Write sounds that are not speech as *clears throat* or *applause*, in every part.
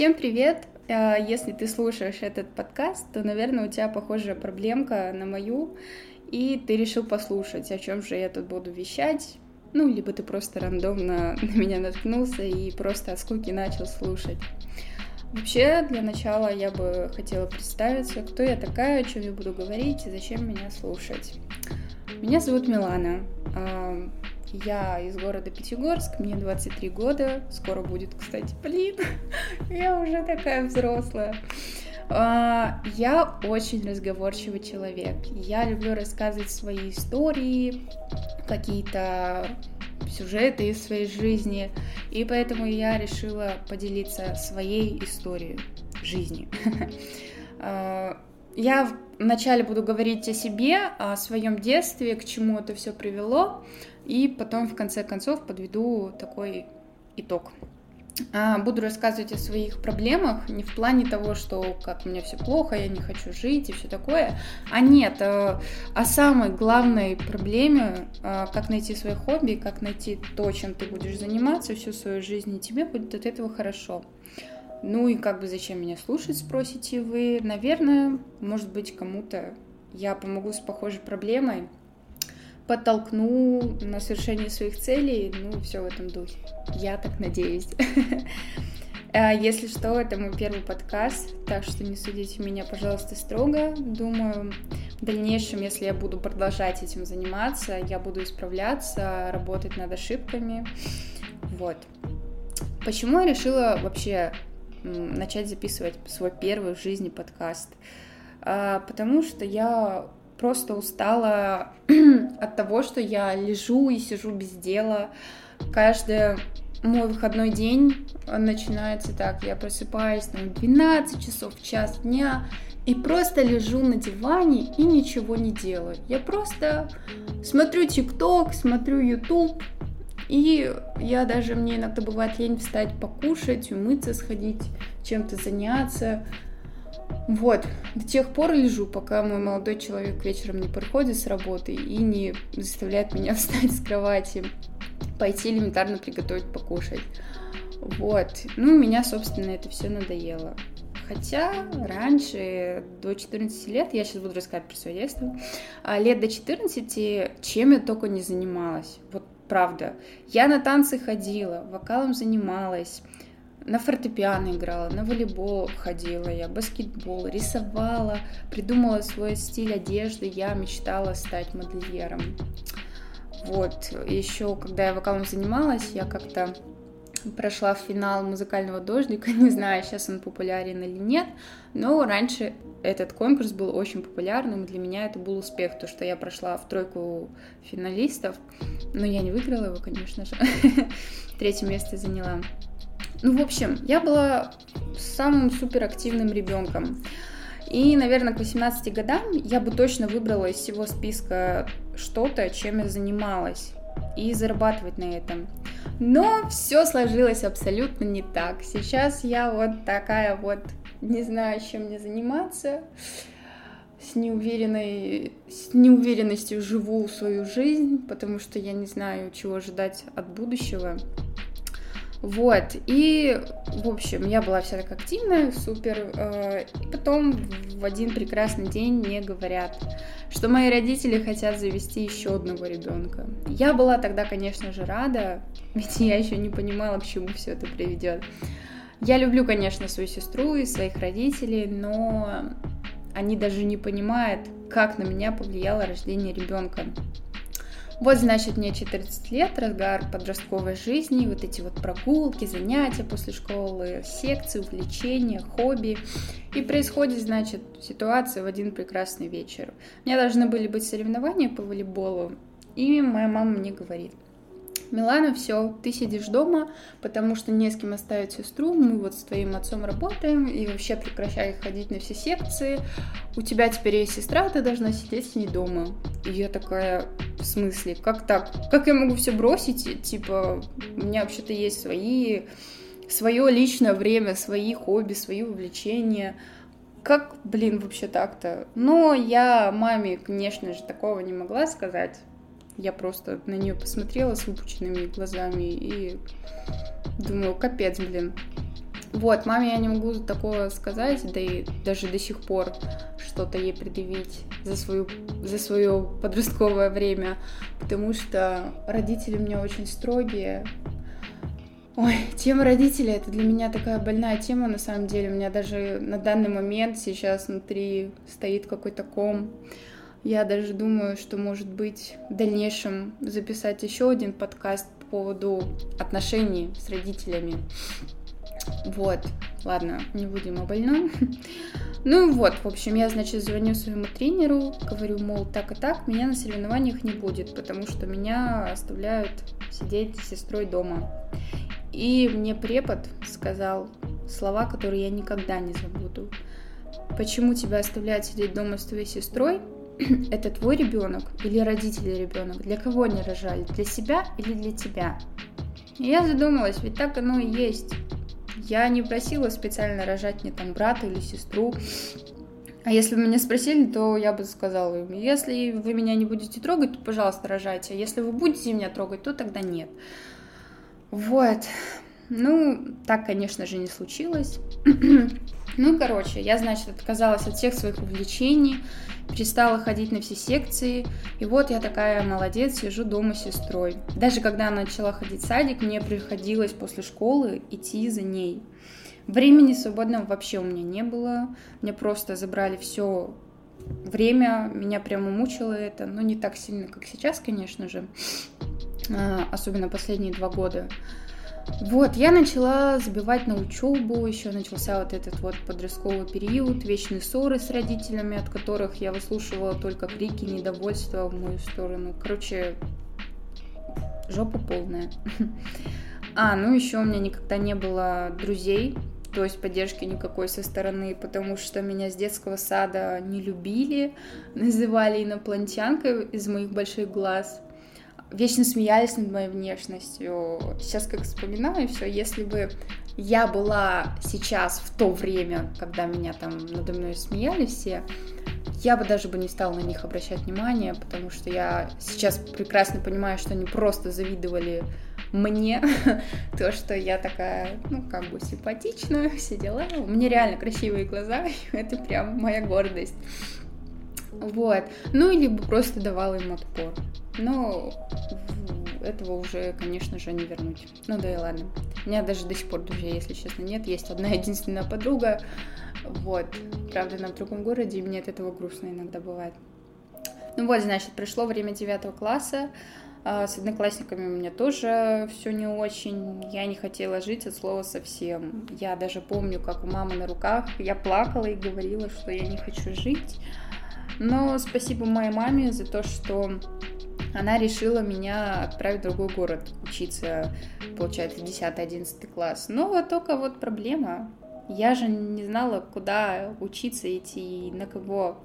Всем привет! Э, если ты слушаешь этот подкаст, то, наверное, у тебя похожая проблемка на мою, и ты решил послушать, о чем же я тут буду вещать. Ну, либо ты просто рандомно *laughs* на меня наткнулся и просто от скуки начал слушать. Вообще, для начала я бы хотела представиться, кто я такая, о чем я буду говорить и зачем меня слушать. Меня зовут Милана. Я из города Пятигорск, мне 23 года, скоро будет, кстати, блин, *laughs* я уже такая взрослая. А, я очень разговорчивый человек. Я люблю рассказывать свои истории, какие-то сюжеты из своей жизни, и поэтому я решила поделиться своей историей жизни. *laughs* А, я вначале буду говорить о себе, о своем детстве, к чему это все привело, и потом в конце концов подведу такой итог. А, буду рассказывать о своих проблемах не в плане того, что как меня все плохо, я не хочу жить и все такое, а нет, а, о самой главной проблеме, а, как найти свое хобби, как найти то, чем ты будешь заниматься всю свою жизнь, и тебе будет от этого хорошо. Ну и как бы зачем меня слушать, спросите вы. Наверное, может быть, кому-то я помогу с похожей проблемой, подтолкну на совершение своих целей, ну, все в этом духе. Я так надеюсь. *laughs* А если что, это мой первый подкаст, так что не судите меня, пожалуйста, строго. Думаю, в дальнейшем, если я буду продолжать этим заниматься, я буду исправляться, работать над ошибками. Вот. Почему я решила вообще начать записывать свой первый в жизни подкаст? А, потому что я просто устала *clears throat* от того, что я лежу и сижу без дела. Каждый мой выходной день начинается так. Я просыпаюсь на 12 часов, в час дня и просто лежу на диване и ничего не делаю. Я просто смотрю ТикТок, смотрю Ютуб, и я даже, мне иногда бывает лень встать покушать, умыться, сходить, чем-то заняться. Вот, до тех пор лежу, пока мой молодой человек вечером не приходит с работы и не заставляет меня *laughs* встать с кровати, пойти элементарно приготовить покушать. Вот, ну, меня, собственно, это все надоело. Хотя раньше, до 14 лет, я сейчас буду рассказывать про свое детство, а лет до 14, чем я только не занималась. Вот правда. Я на танцы ходила, вокалом занималась, на фортепиано играла, на волейбол ходила я, баскетбол, рисовала, придумала свой стиль одежды, я мечтала стать модельером. Вот, еще когда я вокалом занималась, я как-то прошла в финал музыкального дождика, *laughs* не знаю, сейчас он популярен или нет, но раньше этот конкурс был очень популярным, и для меня это был успех, то, что я прошла в тройку финалистов, но я не выиграла его, конечно же, *laughs* третье место заняла. Ну, в общем, я была самым суперактивным ребенком. И, наверное, к 18 годам я бы точно выбрала из всего списка что-то, чем я занималась, и зарабатывать на этом. Но все сложилось абсолютно не так. Сейчас я вот такая вот, не знаю, чем мне заниматься, с, неуверенной, с неуверенностью живу свою жизнь, потому что я не знаю, чего ожидать от будущего. Вот, и, в общем, я была вся так активная, супер, э, и потом в один прекрасный день мне говорят, что мои родители хотят завести еще одного ребенка. Я была тогда, конечно же, рада, *laughs* ведь я еще не понимала, к чему все это приведет. Я люблю, конечно, свою сестру и своих родителей, но они даже не понимают, как на меня повлияло рождение ребенка. Вот, значит, мне 14 лет, разгар подростковой жизни, вот эти вот прогулки, занятия после школы, секции, увлечения, хобби. И происходит, значит, ситуация в один прекрасный вечер. У меня должны были быть соревнования по волейболу, и моя мама мне говорит – Милана, все, ты сидишь дома, потому что не с кем оставить сестру, мы вот с твоим отцом работаем, и вообще прекращай ходить на все секции, у тебя теперь есть сестра, ты должна сидеть с ней дома. И я такая, в смысле, как так? Как я могу все бросить? Типа, у меня вообще-то есть свои, свое личное время, свои хобби, свои увлечения. Как, блин, вообще так-то? Но я маме, конечно же, такого не могла сказать. Я просто на нее посмотрела с выпученными глазами и думаю, капец, блин. Вот, маме я не могу такого сказать, да и даже до сих пор что-то ей предъявить за, свою, за свое подростковое время, потому что родители у меня очень строгие. Ой, тема родителей это для меня такая больная тема, на самом деле. У меня даже на данный момент сейчас внутри стоит какой-то ком. Я даже думаю, что, может быть, в дальнейшем записать еще один подкаст по поводу отношений с родителями. Вот, ладно, не будем о больном. *laughs* Ну вот, в общем, я, значит, звоню своему тренеру, говорю, мол, так и так, меня на соревнованиях не будет, потому что меня оставляют сидеть с сестрой дома. И мне препод сказал слова, которые я никогда не забуду. Почему тебя оставляют сидеть дома с твоей сестрой? *clears throat* Это твой ребенок или родители ребенок? Для кого они рожали? Для себя или для тебя? И я задумалась, ведь так оно и есть. Я не просила специально рожать мне там брата или сестру. А если бы меня спросили, то я бы сказала им, если вы меня не будете трогать, то, пожалуйста, рожайте. А если вы будете меня трогать, то тогда нет. Вот. Ну, так, конечно же, не случилось. *clears throat* ну, короче, я, значит, отказалась от всех своих увлечений, перестала ходить на все секции, и вот я такая молодец, сижу дома с сестрой. Даже когда она начала ходить в садик, мне приходилось после школы идти за ней. Времени свободного вообще у меня не было, мне просто забрали все время, меня прямо мучило это, но не так сильно, как сейчас, конечно же, а, особенно последние два года. Вот, я начала забивать на учебу, еще начался вот этот вот подростковый период, вечные ссоры с родителями, от которых я выслушивала только крики, недовольства в мою сторону. Короче, жопа полная. *laughs* А, ну еще у меня никогда не было друзей, то есть поддержки никакой со стороны, потому что меня с детского сада не любили, *laughs* называли инопланетянкой из моих больших глаз вечно смеялись над моей внешностью. Сейчас как вспоминаю все, если бы я была сейчас в то время, когда меня там надо мной смеялись все, я бы даже бы не стала на них обращать внимание, потому что я сейчас прекрасно понимаю, что они просто завидовали мне *laughs* то, что я такая, ну, как бы симпатичная, *laughs* все дела. У меня реально красивые глаза, *laughs* это прям моя гордость. Вот. Ну, или бы просто давала им отпор. Но этого уже, конечно же, не вернуть. Ну да и ладно. У меня даже до сих пор друзей, если честно, нет. Есть одна *laughs* единственная подруга. Вот. Правда, она в другом городе, и мне от этого грустно иногда бывает. Ну вот, значит, пришло время девятого класса. А, с одноклассниками у меня тоже все не очень. Я не хотела жить от слова совсем. Я даже помню, как у мамы на руках я плакала и говорила, что я не хочу жить. Но спасибо моей маме за то, что она решила меня отправить в другой город учиться, получается, 10-11 класс. Но вот только вот проблема. Я же не знала, куда учиться идти и на кого.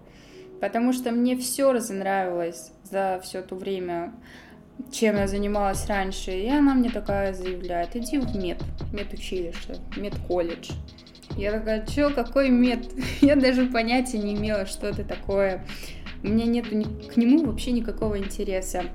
Потому что мне все разонравилось за все то время, чем я занималась раньше. И она мне такая заявляет, иди в мед, медучилище, медколледж. Я такая, чё, какой мед? *laughs* Я даже понятия не имела, что это такое. У меня нет к нему вообще никакого интереса.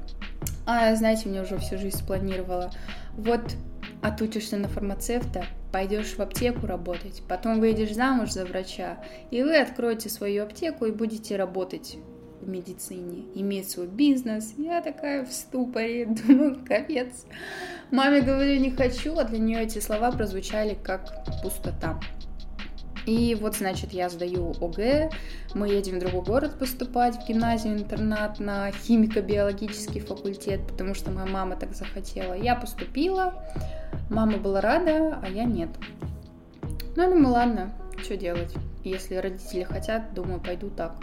А, знаете, мне уже всю жизнь спланировала. Вот отучишься на фармацевта, пойдешь в аптеку работать, потом выйдешь замуж за врача, и вы откроете свою аптеку и будете работать в медицине, иметь свой бизнес. Я такая в ступоре, *laughs* думаю, капец. Маме говорю, не хочу, а для нее эти слова прозвучали как пустота. И вот, значит, я сдаю ОГЭ, мы едем в другой город поступать, в гимназию-интернат на химико-биологический факультет, потому что моя мама так захотела. Я поступила, мама была рада, а я нет. Ну, я думаю, ладно, что делать? Если родители хотят, думаю, пойду так.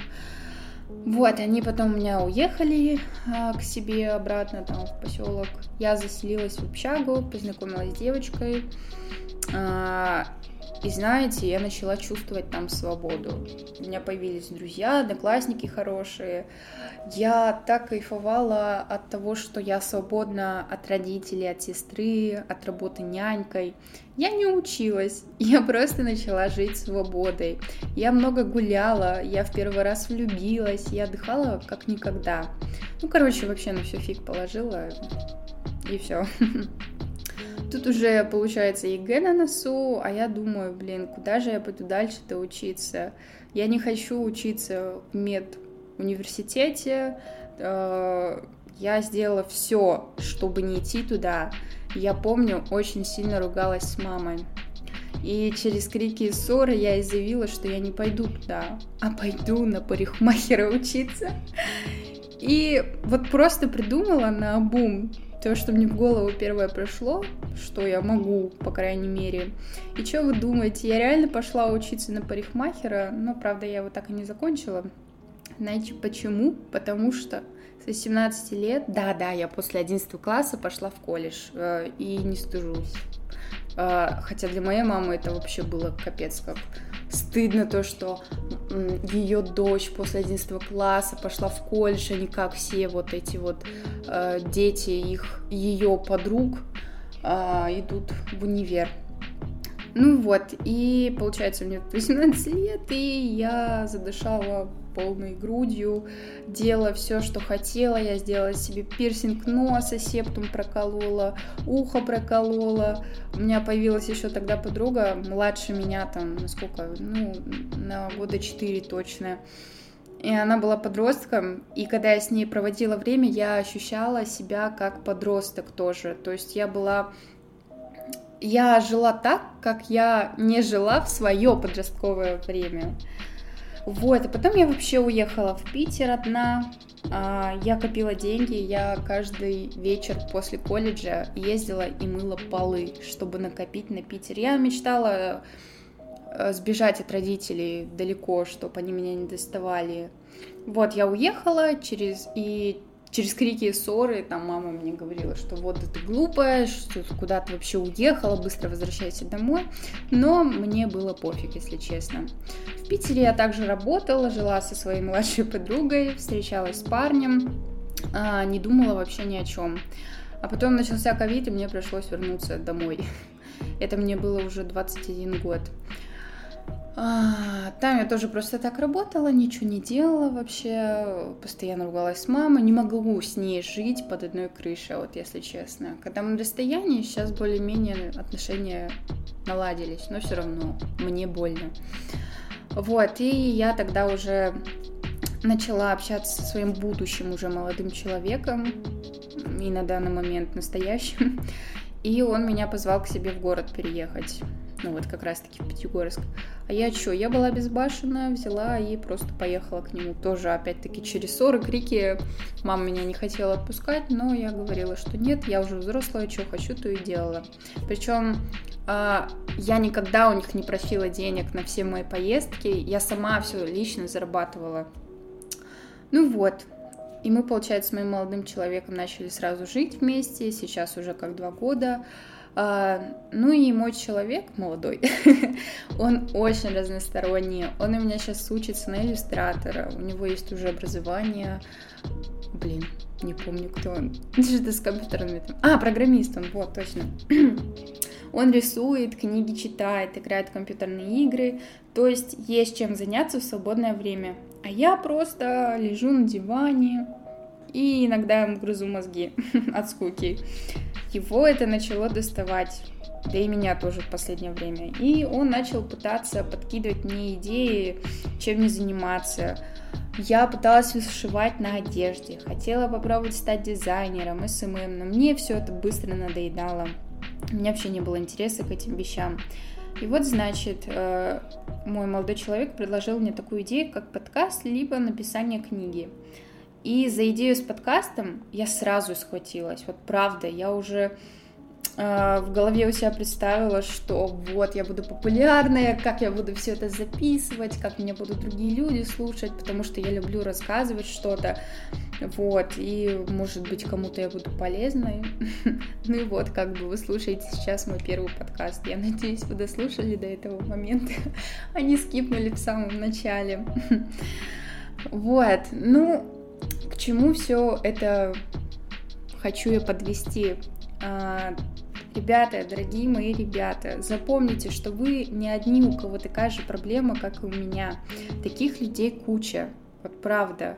Вот, они потом у меня уехали а, к себе обратно, там, в поселок. Я заселилась в общагу, познакомилась с девочкой. А, и знаете, я начала чувствовать там свободу. У меня появились друзья, одноклассники хорошие. Я так кайфовала от того, что я свободна от родителей, от сестры, от работы нянькой. Я не училась, *laughs* я просто начала жить свободой. Я много гуляла, я в первый раз влюбилась, я отдыхала как никогда. Ну, короче, вообще на все фиг положила, и все. *laughs* Тут уже получается ЕГЭ на носу, а я думаю, блин, куда же я пойду дальше-то учиться? Я не хочу учиться в медуниверситете. Э, я сделала все, чтобы не идти туда. Я помню, очень сильно ругалась с мамой. И через крики и ссоры я и заявила, что я не пойду туда, а пойду на парикмахера учиться. И вот просто придумала на бум то, что мне в голову первое пришло, что я могу, по крайней мере. И что вы думаете, я реально пошла учиться на парикмахера, но, правда, я его так и не закончила. Знаете почему? Потому что с 18 лет, да-да, я после 11 класса пошла в колледж, э, и не стыжусь. Э, хотя для моей мамы это вообще было капец как стыдно то, что ее дочь после 11 класса пошла в колледж, не как все вот эти вот э, дети их, ее подруг э, идут в универ. Ну вот, и получается мне 18 лет, и я задышала полной грудью, делала все, что хотела. Я сделала себе пирсинг носа, септум проколола, ухо проколола. У меня появилась еще тогда подруга, младше меня там, насколько, ну, на года 4 точно. И она была подростком, и когда я с ней проводила время, я ощущала себя как подросток тоже. То есть я была я жила так, как я не жила в свое подростковое время. Вот, и потом я вообще уехала в Питер одна. А, я копила деньги, я каждый вечер после колледжа ездила и мыла полы, чтобы накопить на Питер. Я мечтала э, сбежать от родителей далеко, чтобы они меня не доставали. Вот, я уехала через и через крики и ссоры, там мама мне говорила, что вот ты глупая, что куда ты вообще уехала, быстро возвращайся домой. Но мне было пофиг, если честно. В Питере я также работала, жила со своей младшей подругой, встречалась с парнем, а, не думала вообще ни о чем. А потом начался ковид, и мне пришлось вернуться домой. *laughs* Это мне было уже 21 год. А, там я тоже просто так работала, ничего не делала вообще, постоянно ругалась с мамой, не могу с ней жить под одной крышей, вот если честно. Когда мы на расстоянии, сейчас более-менее отношения наладились, но все равно мне больно. Вот, и я тогда уже начала общаться со своим будущим уже молодым человеком, и на данный момент настоящим, и он меня позвал к себе в город переехать ну вот как раз-таки в Пятигорск. А я что, я была безбашенная, взяла и просто поехала к нему. Тоже, опять-таки, через ссоры, крики. Мама меня не хотела отпускать, но я говорила, что нет, я уже взрослая, что хочу, то и делала. Причем а, я никогда у них не просила денег на все мои поездки, я сама все лично зарабатывала. Ну вот, и мы, получается, с моим молодым человеком начали сразу жить вместе, сейчас уже как два года. А, ну и мой человек молодой, *laughs* он очень разносторонний. Он у меня сейчас учится на иллюстратора, у него есть уже образование. Блин, не помню, кто он. *laughs* Что-то с компьютерными. А, программист он, вот, точно. *clears throat* Он рисует, книги читает, играет в компьютерные игры, то есть есть чем заняться в свободное время. А я просто лежу на диване и иногда ему грызу мозги *laughs* от скуки его это начало доставать да и меня тоже в последнее время. И он начал пытаться подкидывать мне идеи, чем мне заниматься. Я пыталась вышивать на одежде, хотела попробовать стать дизайнером, SMM, но мне все это быстро надоедало. У меня вообще не было интереса к этим вещам. И вот, значит, э, мой молодой человек предложил мне такую идею, как подкаст, либо написание книги. И за идею с подкастом я сразу схватилась. Вот правда, я уже э, в голове у себя представила, что вот я буду популярная, как я буду все это записывать, как меня будут другие люди слушать, потому что я люблю рассказывать что-то. Вот, и может быть кому-то я буду полезной. *laughs* ну и вот, как бы вы слушаете сейчас мой первый подкаст. Я надеюсь, вы дослушали до этого момента, *laughs* не скипнули в самом начале. *laughs* вот, ну, к чему все это хочу я подвести? А, ребята, дорогие мои ребята, запомните, что вы не одни, у кого такая же проблема, как и у меня. Таких людей куча, вот правда.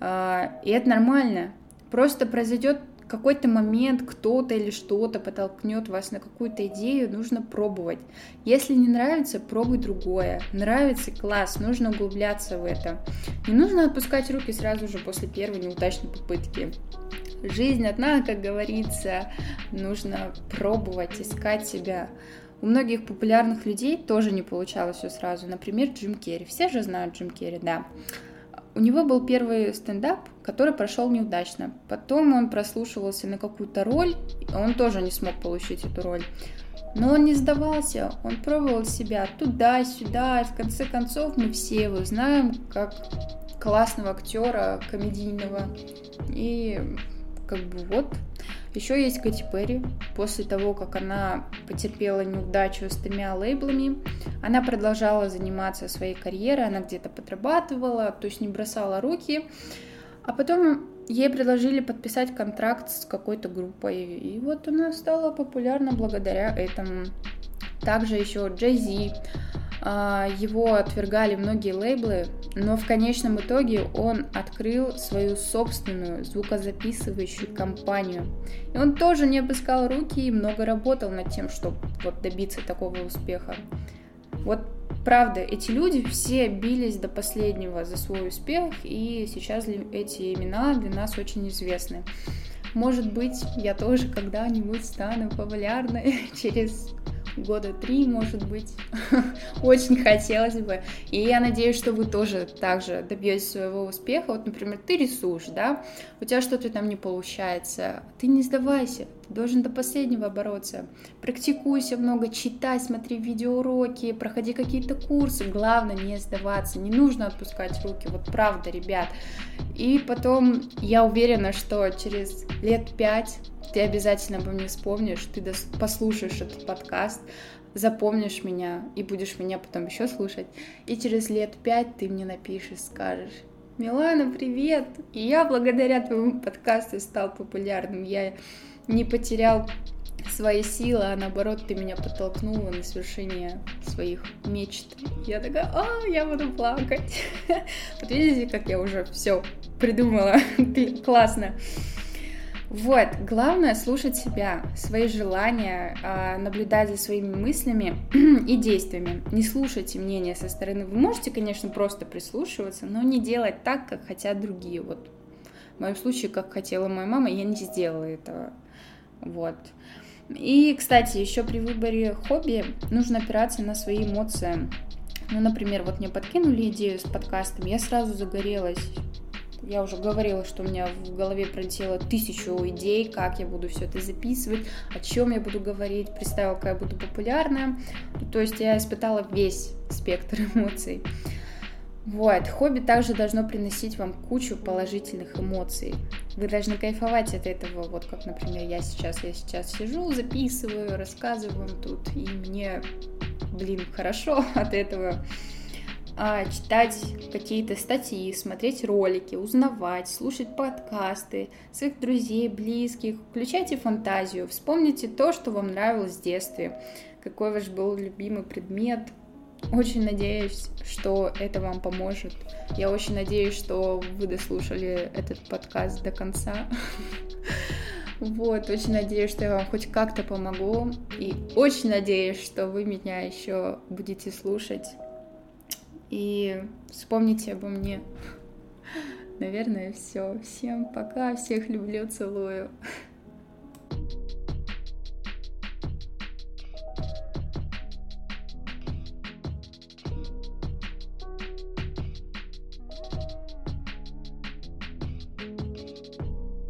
А, и это нормально. Просто произойдет какой-то момент кто-то или что-то подтолкнет вас на какую-то идею, нужно пробовать. Если не нравится, пробуй другое. Нравится, класс, нужно углубляться в это. Не нужно отпускать руки сразу же после первой неудачной попытки. Жизнь одна, как говорится, нужно пробовать, искать себя. У многих популярных людей тоже не получалось все сразу. Например, Джим Керри. Все же знают Джим Керри, да. У него был первый стендап, который прошел неудачно. Потом он прослушивался на какую-то роль, он тоже не смог получить эту роль. Но он не сдавался, он пробовал себя туда-сюда, и в конце концов мы все его знаем как классного актера, комедийного. И как бы вот. Еще есть Кэти Перри. После того, как она потерпела неудачу с тремя лейблами, она продолжала заниматься своей карьерой, она где-то подрабатывала, то есть не бросала руки. А потом ей предложили подписать контракт с какой-то группой, и вот она стала популярна благодаря этому. Также еще Джей Зи, его отвергали многие лейблы, но в конечном итоге он открыл свою собственную звукозаписывающую компанию. И он тоже не опускал руки и много работал над тем, чтобы вот добиться такого успеха. Вот правда, эти люди все бились до последнего за свой успех, и сейчас эти имена для нас очень известны. Может быть, я тоже когда-нибудь стану популярной *laughs* через года три, может быть. *laughs* Очень хотелось бы. И я надеюсь, что вы тоже также добьетесь своего успеха. Вот, например, ты рисуешь, да, у тебя что-то там не получается. Ты не сдавайся, ты должен до последнего бороться. Практикуйся много, читай, смотри видеоуроки, проходи какие-то курсы. Главное не сдаваться, не нужно отпускать руки. Вот правда, ребят. И потом я уверена, что через лет пять ты обязательно обо мне вспомнишь, ты послушаешь этот подкаст, запомнишь меня и будешь меня потом еще слушать. И через лет пять ты мне напишешь, скажешь, Милана, привет! И я благодаря твоему подкасту стал популярным. Я не потерял свои силы, а наоборот ты меня подтолкнула на свершение своих мечт. Я такая, а, я буду плакать. *laughs* Вот видите, как я уже все придумала. *laughs* Классно. Вот, главное слушать себя, свои желания, а, наблюдать за своими мыслями *clears throat* и действиями. Не слушайте мнения со стороны. Вы можете, конечно, просто прислушиваться, но не делать так, как хотят другие. Вот в моем случае, как хотела моя мама, я не сделала этого. Вот. И, кстати, еще при выборе хобби нужно опираться на свои эмоции. Ну, например, вот мне подкинули идею с подкастом, я сразу загорелась, я уже говорила, что у меня в голове пролетело тысячу идей, как я буду все это записывать, о чем я буду говорить, представила, какая буду популярная. То есть я испытала весь спектр *laughs* эмоций. Вот, хобби также должно приносить вам кучу положительных эмоций. Вы должны кайфовать от этого, вот как, например, я сейчас, я сейчас сижу, записываю, рассказываю вам тут, и мне, блин, хорошо *laughs* от этого читать какие-то статьи, смотреть ролики, узнавать, слушать подкасты своих друзей, близких. Включайте фантазию, вспомните то, что вам нравилось в детстве, какой ваш был любимый предмет. Очень надеюсь, что это вам поможет. Я очень надеюсь, что вы дослушали этот подкаст до конца. *laughs* Вот, очень надеюсь, что я вам хоть как-то помогу. И очень надеюсь, что вы меня еще будете слушать. И вспомните обо мне. *laughs* Наверное, все. Всем пока, всех люблю, целую.